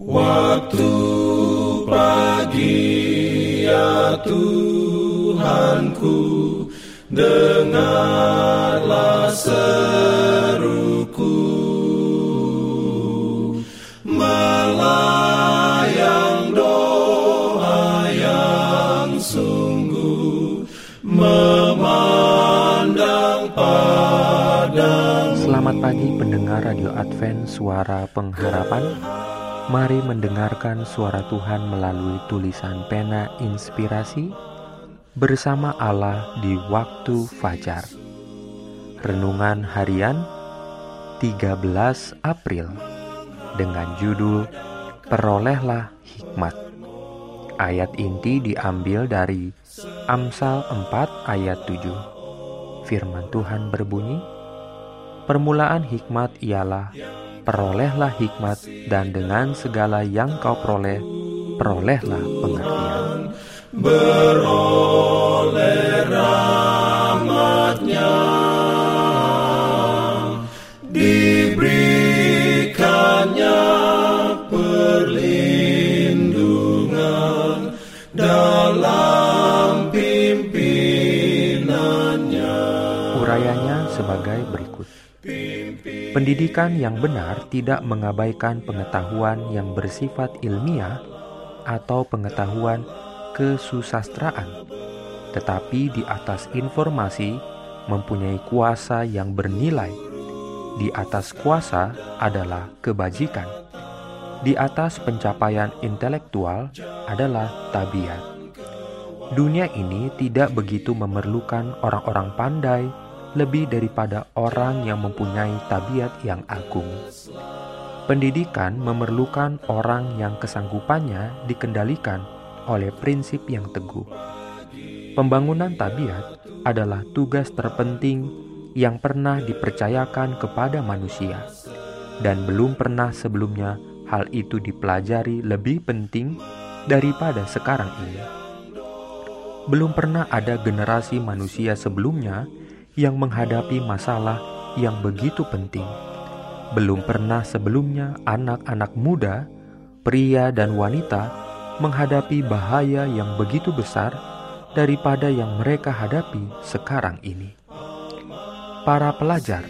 Waktu pagi ya Tuhanku Dengarlah seruku. Melayang doa yang sungguh Memandang padamu. Selamat pagi pendengar Radio Advent Suara Pengharapan Mari mendengarkan suara Tuhan melalui tulisan pena inspirasi bersama Allah di waktu fajar. Renungan harian 13 April dengan judul Perolehlah Hikmat. Ayat inti diambil dari Amsal 4 ayat 7. Firman Tuhan berbunyi, Permulaan hikmat ialah perolehlah hikmat dan dengan segala yang kau peroleh, perolehlah pengertian. Beroleh rahmatnya Diberikannya perlindungan Dalam Pendidikan yang benar tidak mengabaikan pengetahuan yang bersifat ilmiah atau pengetahuan kesusastraan, tetapi di atas informasi mempunyai kuasa yang bernilai. Di atas kuasa adalah kebajikan. Di atas pencapaian intelektual adalah tabiat. Dunia ini tidak begitu memerlukan orang-orang pandai lebih daripada orang yang mempunyai tabiat yang agung. Pendidikan memerlukan orang yang kesanggupannya dikendalikan oleh prinsip yang teguh. Pembangunan tabiat adalah tugas terpenting yang pernah dipercayakan kepada manusia, dan belum pernah sebelumnya hal itu dipelajari lebih penting daripada sekarang ini. Belum pernah ada generasi manusia sebelumnya yang menghadapi masalah yang begitu penting. Belum pernah sebelumnya anak-anak muda, pria, dan wanita menghadapi bahaya yang begitu besar daripada yang mereka hadapi sekarang ini. Para pelajar,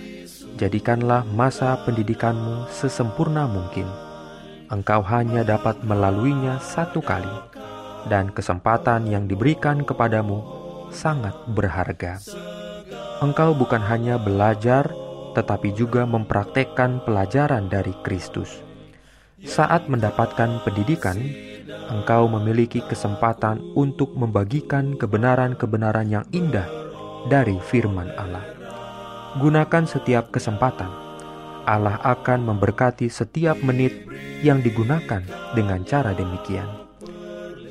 jadikanlah masa pendidikanmu sesempurna mungkin. Engkau hanya dapat melaluinya satu kali, dan kesempatan yang diberikan kepadamu sangat berharga engkau bukan hanya belajar, tetapi juga mempraktekkan pelajaran dari Kristus. Saat mendapatkan pendidikan, engkau memiliki kesempatan untuk membagikan kebenaran-kebenaran yang indah dari firman Allah. Gunakan setiap kesempatan. Allah akan memberkati setiap menit yang digunakan dengan cara demikian.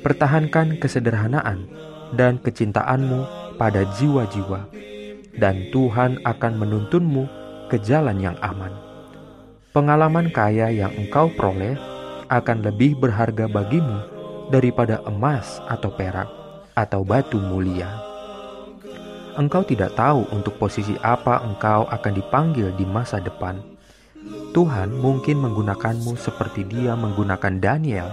Pertahankan kesederhanaan dan kecintaanmu pada jiwa-jiwa dan Tuhan akan menuntunmu ke jalan yang aman. Pengalaman kaya yang engkau peroleh akan lebih berharga bagimu daripada emas atau perak atau batu mulia. Engkau tidak tahu untuk posisi apa engkau akan dipanggil di masa depan. Tuhan mungkin menggunakanmu seperti Dia menggunakan Daniel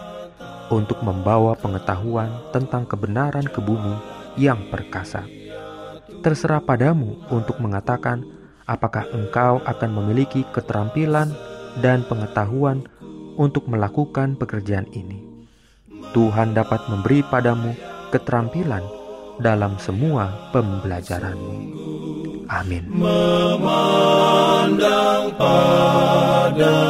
untuk membawa pengetahuan tentang kebenaran ke bumi yang perkasa terserah padamu untuk mengatakan apakah engkau akan memiliki keterampilan dan pengetahuan untuk melakukan pekerjaan ini. Tuhan dapat memberi padamu keterampilan dalam semua pembelajaranmu. Amin. Memandang padamu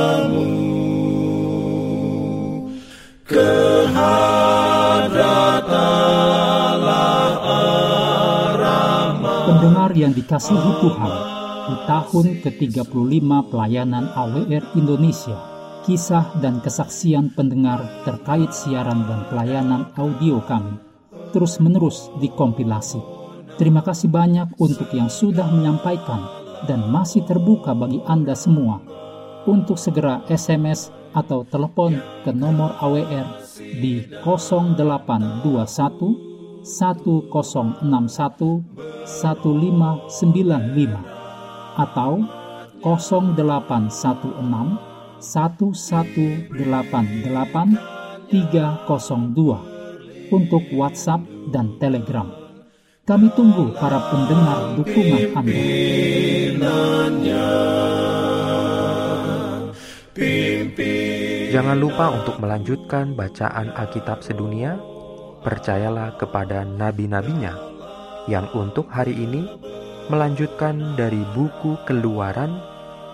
yang dikasihi Tuhan, di tahun ke-35 pelayanan AWR Indonesia, kisah dan kesaksian pendengar terkait siaran dan pelayanan audio kami terus-menerus dikompilasi. Terima kasih banyak untuk yang sudah menyampaikan dan masih terbuka bagi Anda semua untuk segera SMS atau telepon ke nomor AWR di 0821 1061 1595 atau 0816 1188 302 untuk WhatsApp dan Telegram. Kami tunggu para pendengar dukungan Anda. Jangan lupa untuk melanjutkan bacaan Alkitab sedunia percayalah kepada nabi-nabinya yang untuk hari ini melanjutkan dari buku Keluaran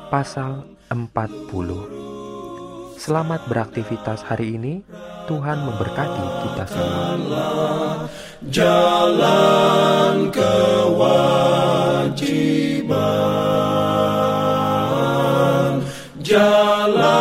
pasal 40. Selamat beraktivitas hari ini. Tuhan memberkati kita semua. Jalan kewajiban. Jalan